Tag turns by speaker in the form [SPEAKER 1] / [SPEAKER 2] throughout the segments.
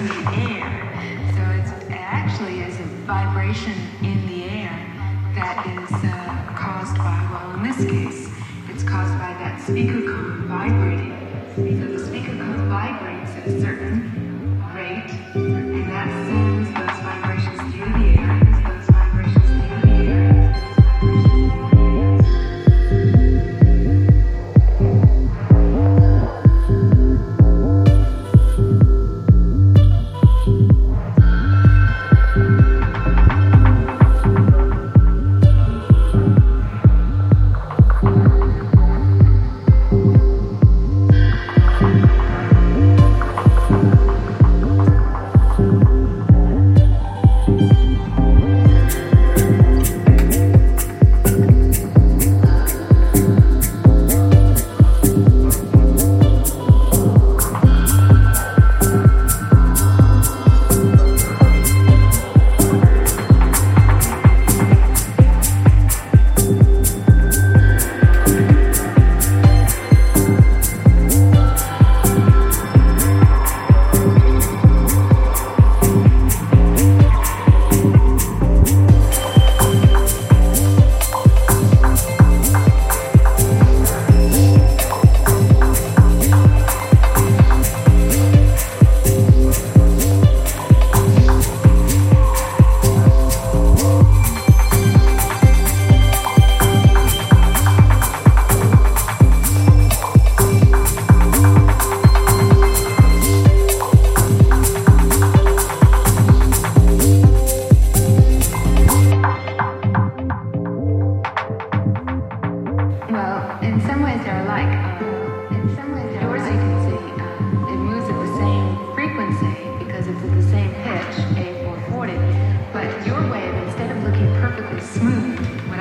[SPEAKER 1] through the air. So it's actually is a vibration in the air that is uh, caused by, well, in this case, it's caused by that speaker cone vibrating. So the speaker cone vibrates at a certain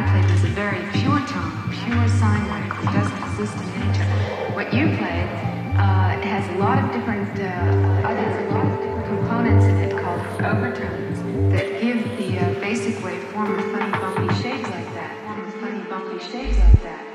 [SPEAKER 1] I played was a very pure tone, pure sine wave that doesn't exist in nature. What you played uh, has a lot of different, uh, other, a different components in it called overtones that give the uh, basic wave form of funny bumpy shapes like that. Funny bumpy shapes like that.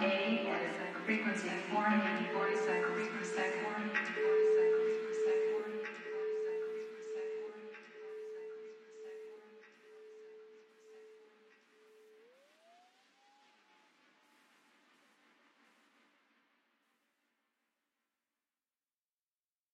[SPEAKER 1] A at a frequency of 440 cycles per second.